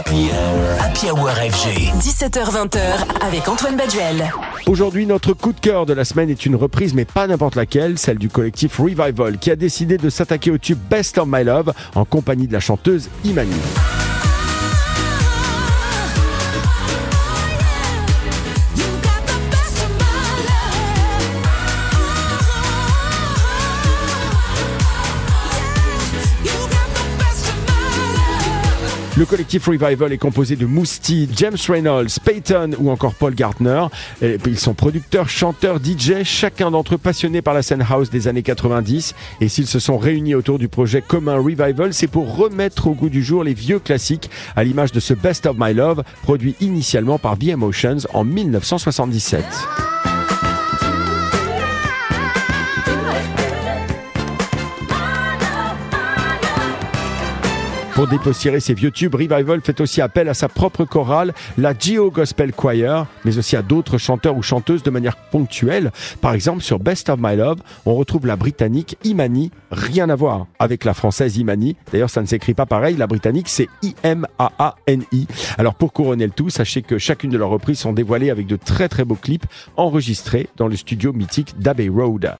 Happy Hour FG. 17h20h avec Antoine Baduel. Aujourd'hui, notre coup de cœur de la semaine est une reprise, mais pas n'importe laquelle, celle du collectif Revival, qui a décidé de s'attaquer au tube Best of My Love en compagnie de la chanteuse Imani. Le collectif Revival est composé de Mousty, James Reynolds, Peyton ou encore Paul Gardner. Ils sont producteurs, chanteurs, DJ, chacun d'entre eux passionné par la scène house des années 90. Et s'ils se sont réunis autour du projet commun Revival, c'est pour remettre au goût du jour les vieux classiques, à l'image de ce Best of My Love, produit initialement par The Emotions en 1977. Pour dépoussiérer ses vieux tubes, Revival fait aussi appel à sa propre chorale, la Geo Gospel Choir, mais aussi à d'autres chanteurs ou chanteuses de manière ponctuelle. Par exemple, sur Best of My Love, on retrouve la britannique Imani, rien à voir avec la française Imani. D'ailleurs, ça ne s'écrit pas pareil, la britannique c'est I-M-A-A-N-I. Alors pour couronner le tout, sachez que chacune de leurs reprises sont dévoilées avec de très très beaux clips enregistrés dans le studio mythique d'Abbey Road.